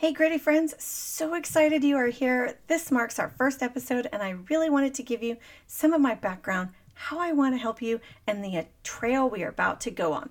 Hey, Gritty friends, so excited you are here. This marks our first episode, and I really wanted to give you some of my background, how I want to help you, and the uh, trail we are about to go on.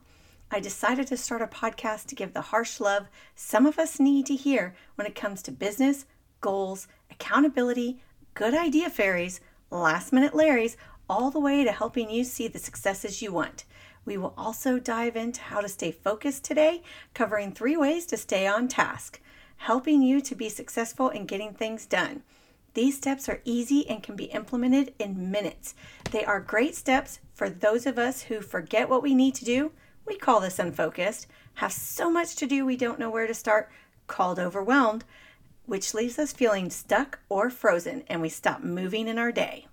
I decided to start a podcast to give the harsh love some of us need to hear when it comes to business, goals, accountability, good idea fairies, last minute Larrys, all the way to helping you see the successes you want. We will also dive into how to stay focused today, covering three ways to stay on task helping you to be successful in getting things done. These steps are easy and can be implemented in minutes. They are great steps for those of us who forget what we need to do. We call this unfocused, have so much to do we don't know where to start, called overwhelmed, which leaves us feeling stuck or frozen and we stop moving in our day.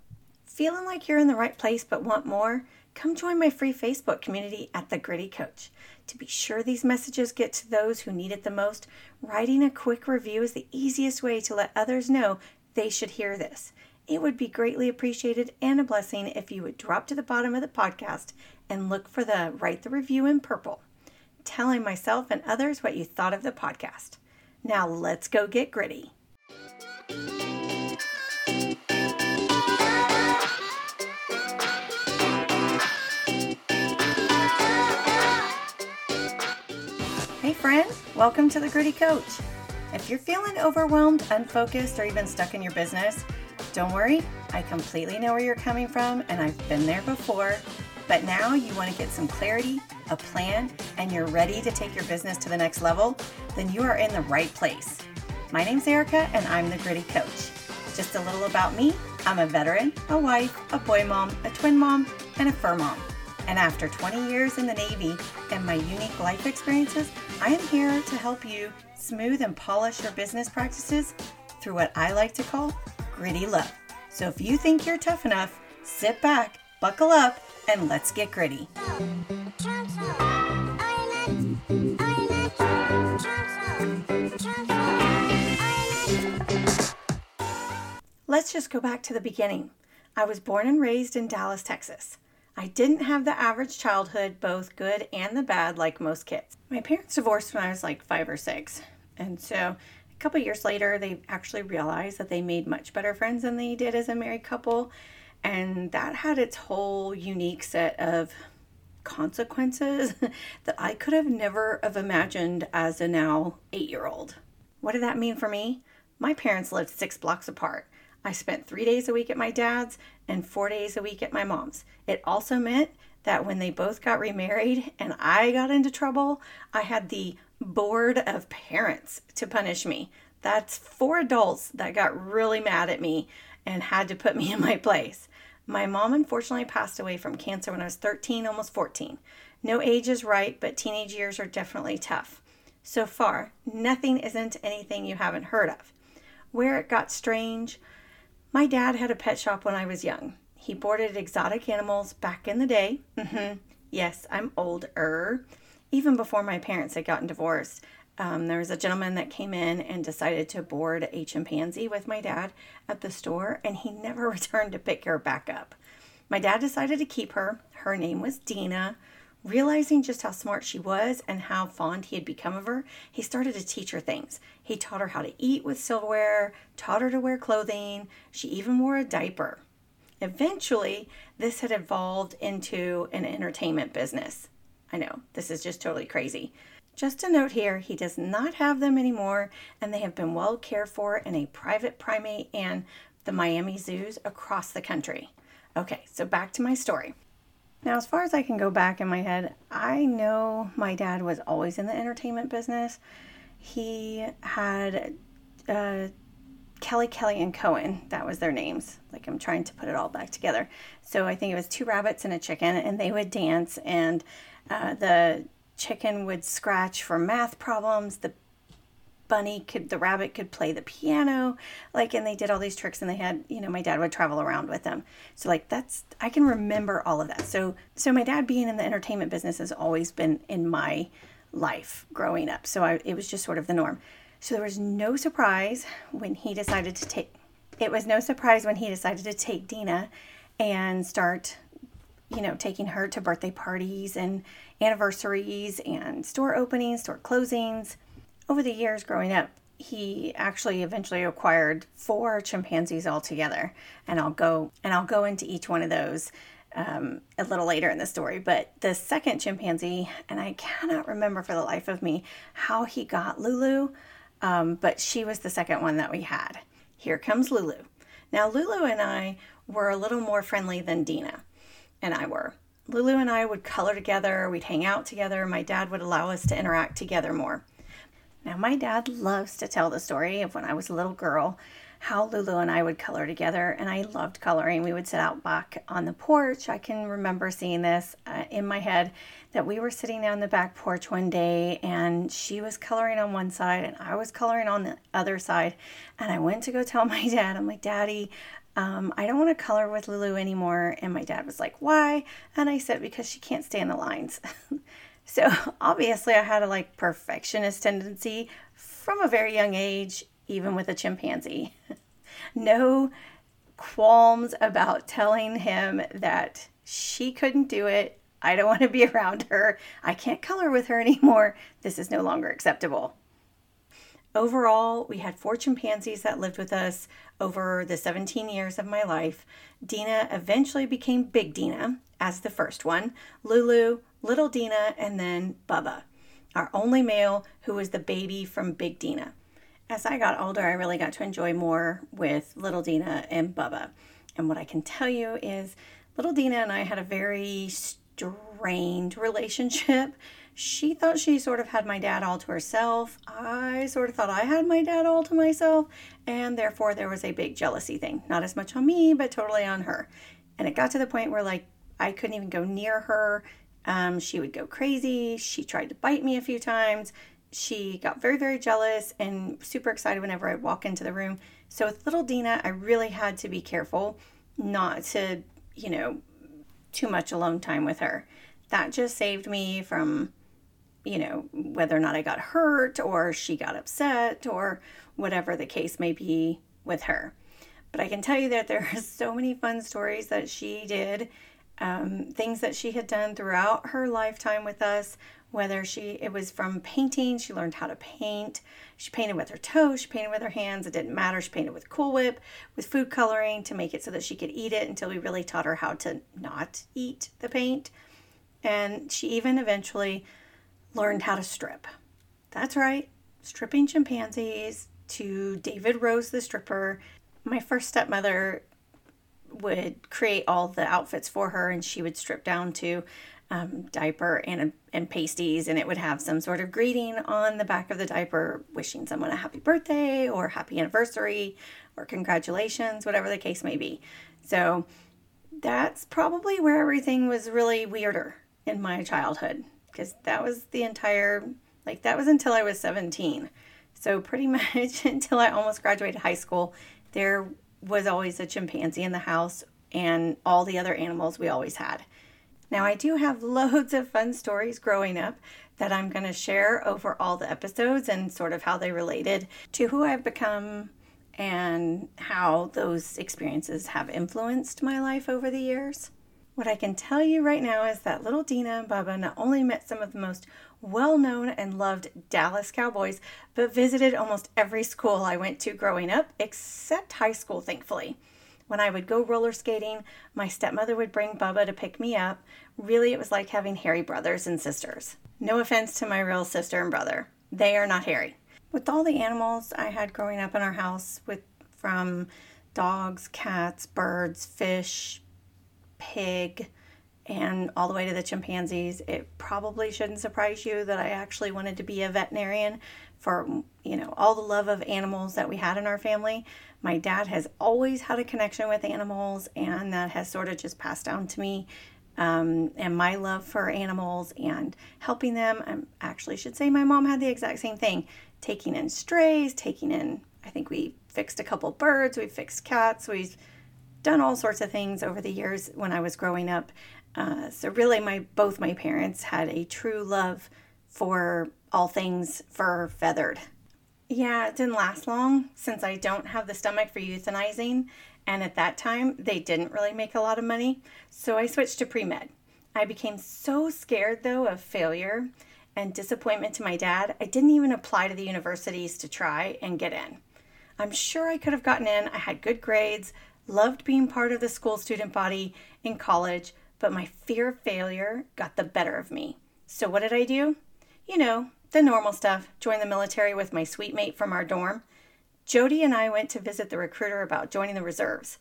Feeling like you're in the right place but want more? Come join my free Facebook community at The Gritty Coach. To be sure these messages get to those who need it the most, writing a quick review is the easiest way to let others know they should hear this. It would be greatly appreciated and a blessing if you would drop to the bottom of the podcast and look for the Write the Review in purple, telling myself and others what you thought of the podcast. Now let's go get gritty. Friend, welcome to the Gritty Coach. If you're feeling overwhelmed, unfocused, or even stuck in your business, don't worry. I completely know where you're coming from, and I've been there before. But now you want to get some clarity, a plan, and you're ready to take your business to the next level, then you are in the right place. My name's Erica, and I'm the Gritty Coach. Just a little about me I'm a veteran, a wife, a boy mom, a twin mom, and a fur mom. And after 20 years in the Navy and my unique life experiences, I am here to help you smooth and polish your business practices through what I like to call gritty love. So if you think you're tough enough, sit back, buckle up, and let's get gritty. Let's just go back to the beginning. I was born and raised in Dallas, Texas. I didn't have the average childhood, both good and the bad, like most kids. My parents divorced when I was like five or six. And so a couple years later, they actually realized that they made much better friends than they did as a married couple. And that had its whole unique set of consequences that I could have never have imagined as a now eight year old. What did that mean for me? My parents lived six blocks apart. I spent three days a week at my dad's and four days a week at my mom's. It also meant that when they both got remarried and I got into trouble, I had the board of parents to punish me. That's four adults that got really mad at me and had to put me in my place. My mom unfortunately passed away from cancer when I was 13, almost 14. No age is right, but teenage years are definitely tough. So far, nothing isn't anything you haven't heard of. Where it got strange, my dad had a pet shop when I was young. He boarded exotic animals back in the day. Mm-hmm. Yes, I'm older. Even before my parents had gotten divorced, um, there was a gentleman that came in and decided to board a chimpanzee with my dad at the store, and he never returned to pick her back up. My dad decided to keep her. Her name was Dina. Realizing just how smart she was and how fond he had become of her, he started to teach her things. He taught her how to eat with silverware, taught her to wear clothing, she even wore a diaper. Eventually, this had evolved into an entertainment business. I know, this is just totally crazy. Just a note here, he does not have them anymore, and they have been well cared for in a private primate and the Miami zoos across the country. Okay, so back to my story. Now, as far as I can go back in my head, I know my dad was always in the entertainment business. He had uh, Kelly, Kelly, and Cohen. That was their names. Like I'm trying to put it all back together. So I think it was two rabbits and a chicken, and they would dance, and uh, the chicken would scratch for math problems. The bunny could the rabbit could play the piano like and they did all these tricks and they had you know my dad would travel around with them. So like that's i can remember all of that. So so my dad being in the entertainment business has always been in my life growing up. So I, it was just sort of the norm. So there was no surprise when he decided to take it was no surprise when he decided to take dina and start you know taking her to birthday parties and anniversaries and store openings store closings over the years growing up, he actually eventually acquired four chimpanzees altogether, and I'll go and I'll go into each one of those um, a little later in the story. But the second chimpanzee, and I cannot remember for the life of me how he got Lulu, um, but she was the second one that we had. Here comes Lulu. Now, Lulu and I were a little more friendly than Dina and I were. Lulu and I would color together, we'd hang out together. My dad would allow us to interact together more. Now, my dad loves to tell the story of when I was a little girl how Lulu and I would color together, and I loved coloring. We would sit out back on the porch. I can remember seeing this uh, in my head that we were sitting on the back porch one day, and she was coloring on one side, and I was coloring on the other side. And I went to go tell my dad, I'm like, Daddy, um, I don't want to color with Lulu anymore. And my dad was like, Why? And I said, Because she can't stand the lines. so obviously, I had a like perfectionist tendency from a very young age even with a chimpanzee. no qualms about telling him that she couldn't do it. I don't want to be around her. I can't color with her anymore. This is no longer acceptable. Overall, we had four chimpanzees that lived with us over the 17 years of my life. Dina eventually became Big Dina as the first one, Lulu, Little Dina, and then Bubba, our only male who was the baby from Big Dina as I got older, I really got to enjoy more with little Dina and Bubba. And what I can tell you is, little Dina and I had a very strained relationship. She thought she sort of had my dad all to herself. I sort of thought I had my dad all to myself. And therefore, there was a big jealousy thing. Not as much on me, but totally on her. And it got to the point where, like, I couldn't even go near her. Um, she would go crazy. She tried to bite me a few times she got very, very jealous and super excited whenever I'd walk into the room. So with little Dina, I really had to be careful not to, you know, too much alone time with her. That just saved me from, you know, whether or not I got hurt or she got upset or whatever the case may be with her. But I can tell you that there are so many fun stories that she did, um, things that she had done throughout her lifetime with us whether she it was from painting she learned how to paint. She painted with her toes she painted with her hands it didn't matter she painted with cool whip with food coloring to make it so that she could eat it until we really taught her how to not eat the paint. And she even eventually learned how to strip. That's right stripping chimpanzees to david rose the stripper. My first stepmother would create all the outfits for her and she would strip down to um, diaper and, and pasties, and it would have some sort of greeting on the back of the diaper, wishing someone a happy birthday or happy anniversary or congratulations, whatever the case may be. So that's probably where everything was really weirder in my childhood because that was the entire, like, that was until I was 17. So, pretty much until I almost graduated high school, there was always a chimpanzee in the house and all the other animals we always had. Now, I do have loads of fun stories growing up that I'm going to share over all the episodes and sort of how they related to who I've become and how those experiences have influenced my life over the years. What I can tell you right now is that little Dina and Bubba not only met some of the most well known and loved Dallas Cowboys, but visited almost every school I went to growing up, except high school, thankfully. When I would go roller skating, my stepmother would bring Bubba to pick me up. Really, it was like having hairy brothers and sisters. No offense to my real sister and brother, they are not hairy. With all the animals I had growing up in our house, with from dogs, cats, birds, fish, pig, and all the way to the chimpanzees, it probably shouldn't surprise you that I actually wanted to be a veterinarian for, you know, all the love of animals that we had in our family. My dad has always had a connection with animals, and that has sort of just passed down to me. Um, and my love for animals and helping them. I actually should say my mom had the exact same thing taking in strays, taking in, I think we fixed a couple birds, we fixed cats, we've done all sorts of things over the years when I was growing up. Uh, so really, my both my parents had a true love for all things fur feathered. Yeah, it didn't last long since I don't have the stomach for euthanizing. And at that time, they didn't really make a lot of money. So I switched to pre med. I became so scared, though, of failure and disappointment to my dad, I didn't even apply to the universities to try and get in. I'm sure I could have gotten in. I had good grades, loved being part of the school student body in college, but my fear of failure got the better of me. So, what did I do? You know, the normal stuff join the military with my sweet mate from our dorm. Jody and I went to visit the recruiter about joining the reserves.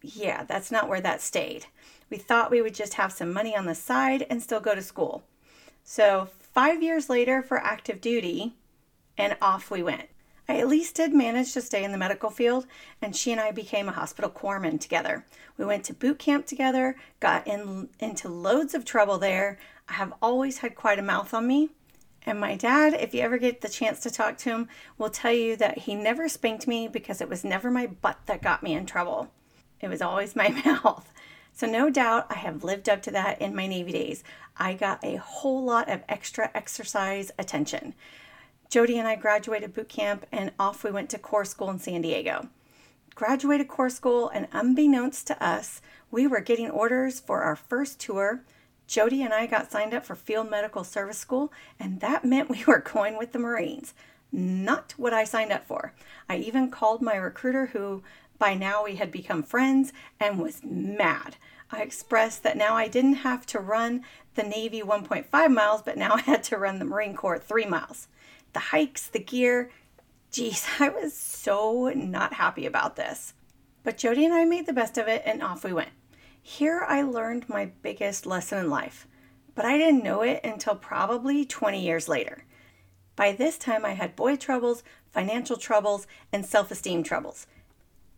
Yeah, that's not where that stayed. We thought we would just have some money on the side and still go to school. So, five years later for active duty, and off we went. I at least did manage to stay in the medical field, and she and I became a hospital corpsman together. We went to boot camp together, got in into loads of trouble there. I have always had quite a mouth on me. And my dad, if you ever get the chance to talk to him, will tell you that he never spanked me because it was never my butt that got me in trouble. It was always my mouth. So, no doubt I have lived up to that in my Navy days. I got a whole lot of extra exercise attention. Jody and I graduated boot camp and off we went to Corps School in San Diego. Graduated Corps School, and unbeknownst to us, we were getting orders for our first tour. Jody and I got signed up for Field Medical Service School, and that meant we were going with the Marines. Not what I signed up for. I even called my recruiter, who by now we had become friends, and was mad. I expressed that now I didn't have to run the Navy 1.5 miles, but now I had to run the Marine Corps 3 miles the hikes, the gear. Geez, I was so not happy about this. But Jody and I made the best of it and off we went. Here I learned my biggest lesson in life, but I didn't know it until probably 20 years later. By this time, I had boy troubles, financial troubles, and self esteem troubles.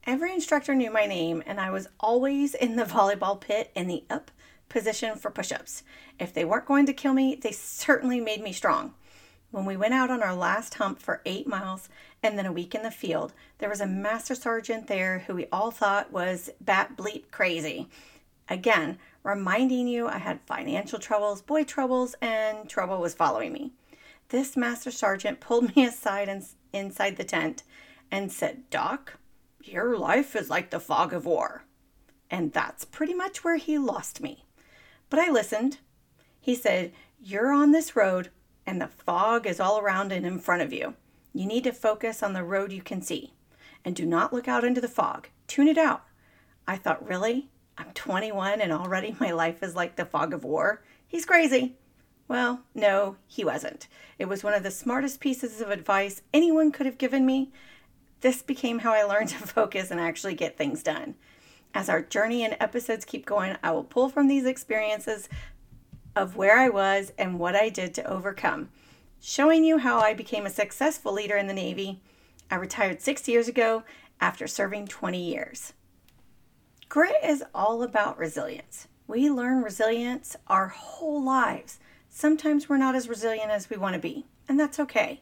Every instructor knew my name, and I was always in the volleyball pit in the up position for push ups. If they weren't going to kill me, they certainly made me strong. When we went out on our last hump for eight miles and then a week in the field, there was a master sergeant there who we all thought was bat bleep crazy. Again, reminding you I had financial troubles, boy troubles, and trouble was following me. This master sergeant pulled me aside in, inside the tent and said, Doc, your life is like the fog of war. And that's pretty much where he lost me. But I listened. He said, You're on this road and the fog is all around and in front of you. You need to focus on the road you can see. And do not look out into the fog. Tune it out. I thought, really? I'm 21 and already my life is like the fog of war? He's crazy. Well, no, he wasn't. It was one of the smartest pieces of advice anyone could have given me. This became how I learned to focus and actually get things done. As our journey and episodes keep going, I will pull from these experiences of where I was and what I did to overcome, showing you how I became a successful leader in the Navy. I retired six years ago after serving 20 years. Grit is all about resilience. We learn resilience our whole lives. Sometimes we're not as resilient as we want to be, and that's okay.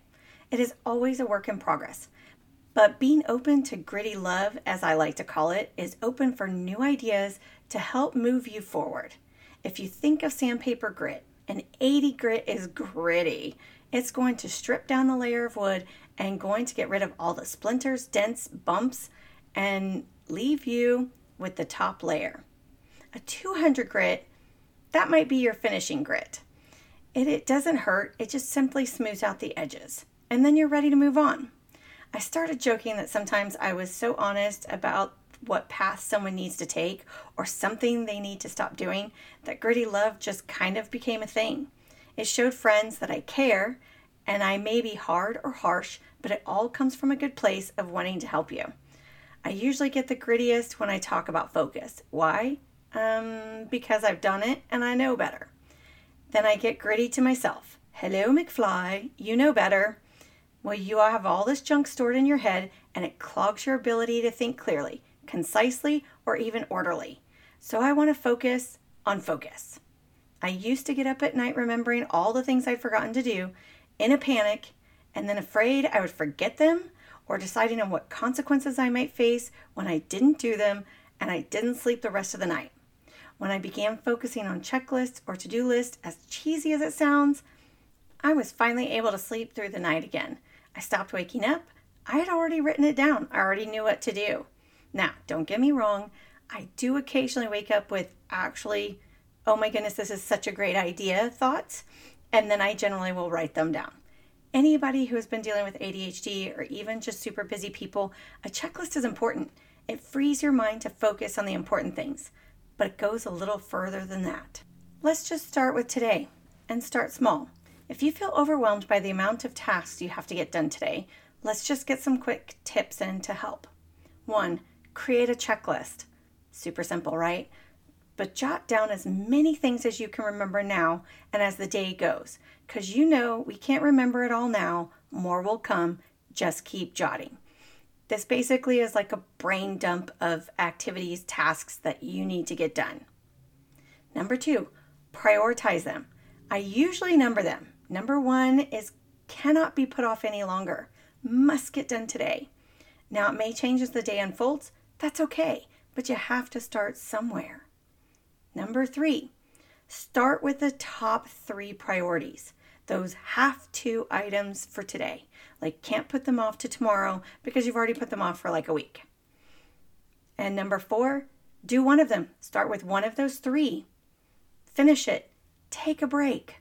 It is always a work in progress. But being open to gritty love, as I like to call it, is open for new ideas to help move you forward. If you think of sandpaper grit, an 80 grit is gritty. It's going to strip down the layer of wood and going to get rid of all the splinters, dents, bumps, and leave you with the top layer. A 200 grit, that might be your finishing grit. It, it doesn't hurt, it just simply smooths out the edges. And then you're ready to move on. I started joking that sometimes I was so honest about what path someone needs to take or something they need to stop doing, that gritty love just kind of became a thing. It showed friends that I care and I may be hard or harsh, but it all comes from a good place of wanting to help you. I usually get the grittiest when I talk about focus. Why? Um, because I've done it and I know better. Then I get gritty to myself. Hello, McFly, you know better. Well, you have all this junk stored in your head and it clogs your ability to think clearly concisely, or even orderly. So I want to focus on focus. I used to get up at night remembering all the things I'd forgotten to do in a panic and then afraid I would forget them or deciding on what consequences I might face when I didn't do them and I didn't sleep the rest of the night. When I began focusing on checklists or to do lists, as cheesy as it sounds, I was finally able to sleep through the night again. I stopped waking up. I had already written it down, I already knew what to do. Now, don't get me wrong, I do occasionally wake up with actually, oh my goodness, this is such a great idea thoughts. and then I generally will write them down. Anybody who has been dealing with ADHD or even just super busy people, a checklist is important. It frees your mind to focus on the important things, but it goes a little further than that. Let's just start with today and start small. If you feel overwhelmed by the amount of tasks you have to get done today, let's just get some quick tips in to help. One, create a checklist. Super simple, right? But jot down as many things as you can remember now and as the day goes, because you know we can't remember it all now. More will come. Just keep jotting. This basically is like a brain dump of activities, tasks that you need to get done. Number two, prioritize them. I usually number them. Number one is cannot be put off any longer, must get done today. Now, it may change as the day unfolds. That's okay, but you have to start somewhere. Number three, start with the top three priorities. Those have to items for today. Like, can't put them off to tomorrow because you've already put them off for like a week. And number four, do one of them. Start with one of those three. Finish it. Take a break.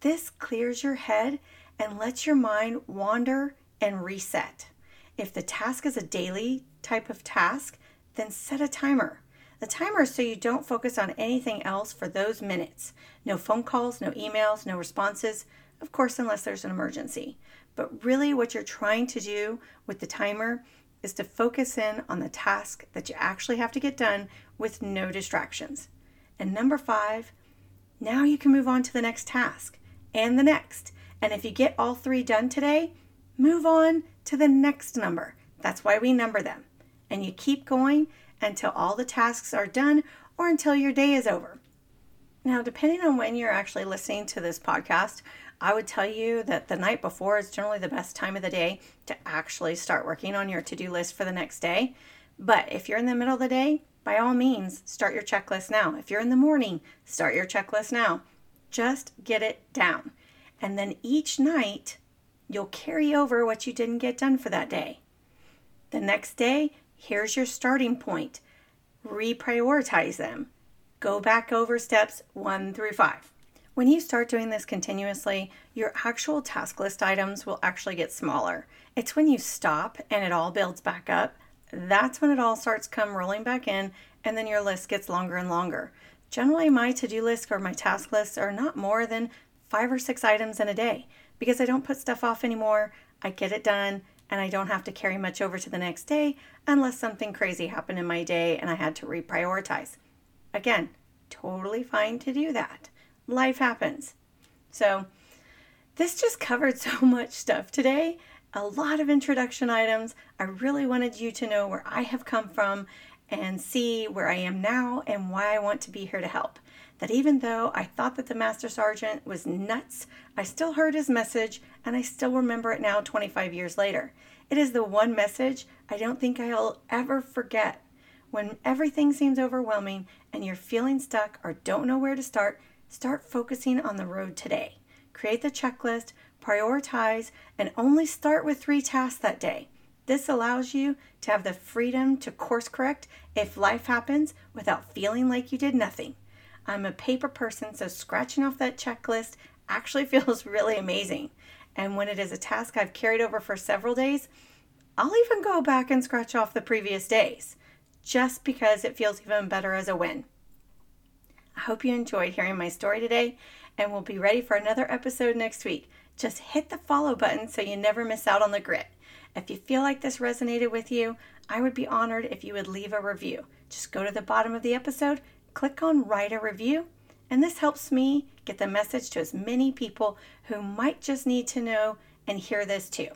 This clears your head and lets your mind wander and reset. If the task is a daily type of task, then set a timer. The timer is so you don't focus on anything else for those minutes. No phone calls, no emails, no responses, of course, unless there's an emergency. But really, what you're trying to do with the timer is to focus in on the task that you actually have to get done with no distractions. And number five, now you can move on to the next task and the next. And if you get all three done today, move on to the next number. That's why we number them. And you keep going until all the tasks are done or until your day is over. Now, depending on when you're actually listening to this podcast, I would tell you that the night before is generally the best time of the day to actually start working on your to do list for the next day. But if you're in the middle of the day, by all means, start your checklist now. If you're in the morning, start your checklist now. Just get it down. And then each night, you'll carry over what you didn't get done for that day. The next day, here's your starting point. Reprioritize them. Go back over steps one through five. When you start doing this continuously, your actual task list items will actually get smaller. It's when you stop and it all builds back up, that's when it all starts come rolling back in and then your list gets longer and longer. Generally, my to-do list or my task lists are not more than 5 or 6 items in a day because I don't put stuff off anymore. I get it done and I don't have to carry much over to the next day unless something crazy happened in my day and I had to reprioritize. Again, totally fine to do that. Life happens. So, this just covered so much stuff today. A lot of introduction items. I really wanted you to know where I have come from and see where I am now and why I want to be here to help that even though I thought that the Master Sergeant was nuts, I still heard his message and I still remember it now 25 years later. It is the one message I don't think I'll ever forget. When everything seems overwhelming and you're feeling stuck or don't know where to start, start focusing on the road today. Create the checklist, prioritize, and only start with three tasks that day. This allows you to have the freedom to course correct if life happens without feeling like you did nothing. I'm a paper person, so scratching off that checklist actually feels really amazing. And when it is a task I've carried over for several days, I'll even go back and scratch off the previous days just because it feels even better as a win. I hope you enjoyed hearing my story today and we'll be ready for another episode next week. Just hit the follow button so you never miss out on the grit. If you feel like this resonated with you, I would be honored if you would leave a review. Just go to the bottom of the episode click on Write a Review, and this helps me get the message to as many people who might just need to know and hear this too.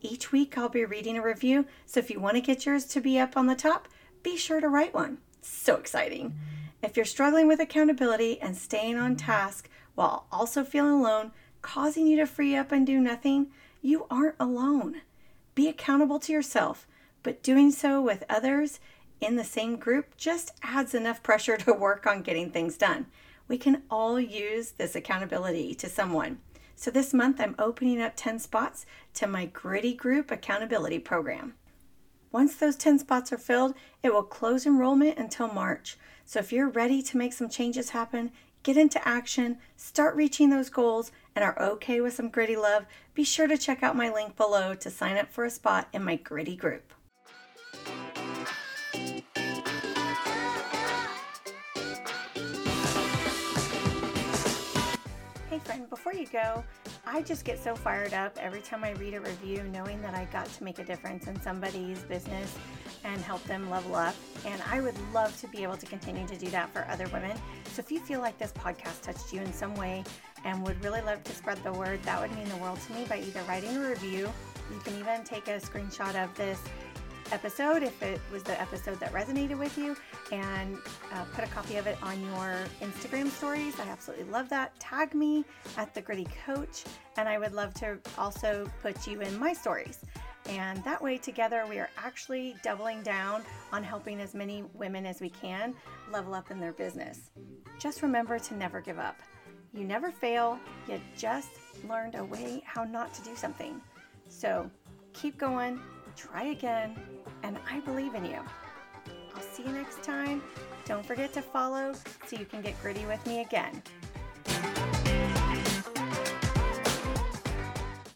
Each week I'll be reading a review, so if you want to get yours to be up on the top, be sure to write one. So exciting! If you're struggling with accountability and staying on task while also feeling alone, causing you to free up and do nothing, you aren't alone. Be accountable to yourself, but doing so with others in the same group just adds enough pressure to work on getting things done. We can all use this accountability to someone. So this month, I'm opening up 10 spots to my Gritty Group Accountability Program. Once those 10 spots are filled, it will close enrollment until March. So if you're ready to make some changes happen, get into action, start reaching those goals, and are okay with some gritty love, be sure to check out my link below to sign up for a spot in my gritty group. Friend, before you go, I just get so fired up every time I read a review knowing that I got to make a difference in somebody's business and help them level up. And I would love to be able to continue to do that for other women. So if you feel like this podcast touched you in some way and would really love to spread the word, that would mean the world to me by either writing a review. You can even take a screenshot of this episode if it was the episode that resonated with you and uh, put a copy of it on your Instagram stories. I absolutely love that. Tag me at the Gritty Coach, and I would love to also put you in my stories. And that way, together, we are actually doubling down on helping as many women as we can level up in their business. Just remember to never give up. You never fail, you just learned a way how not to do something. So keep going, try again, and I believe in you. I'll see you next time. Don't forget to follow so you can get gritty with me again.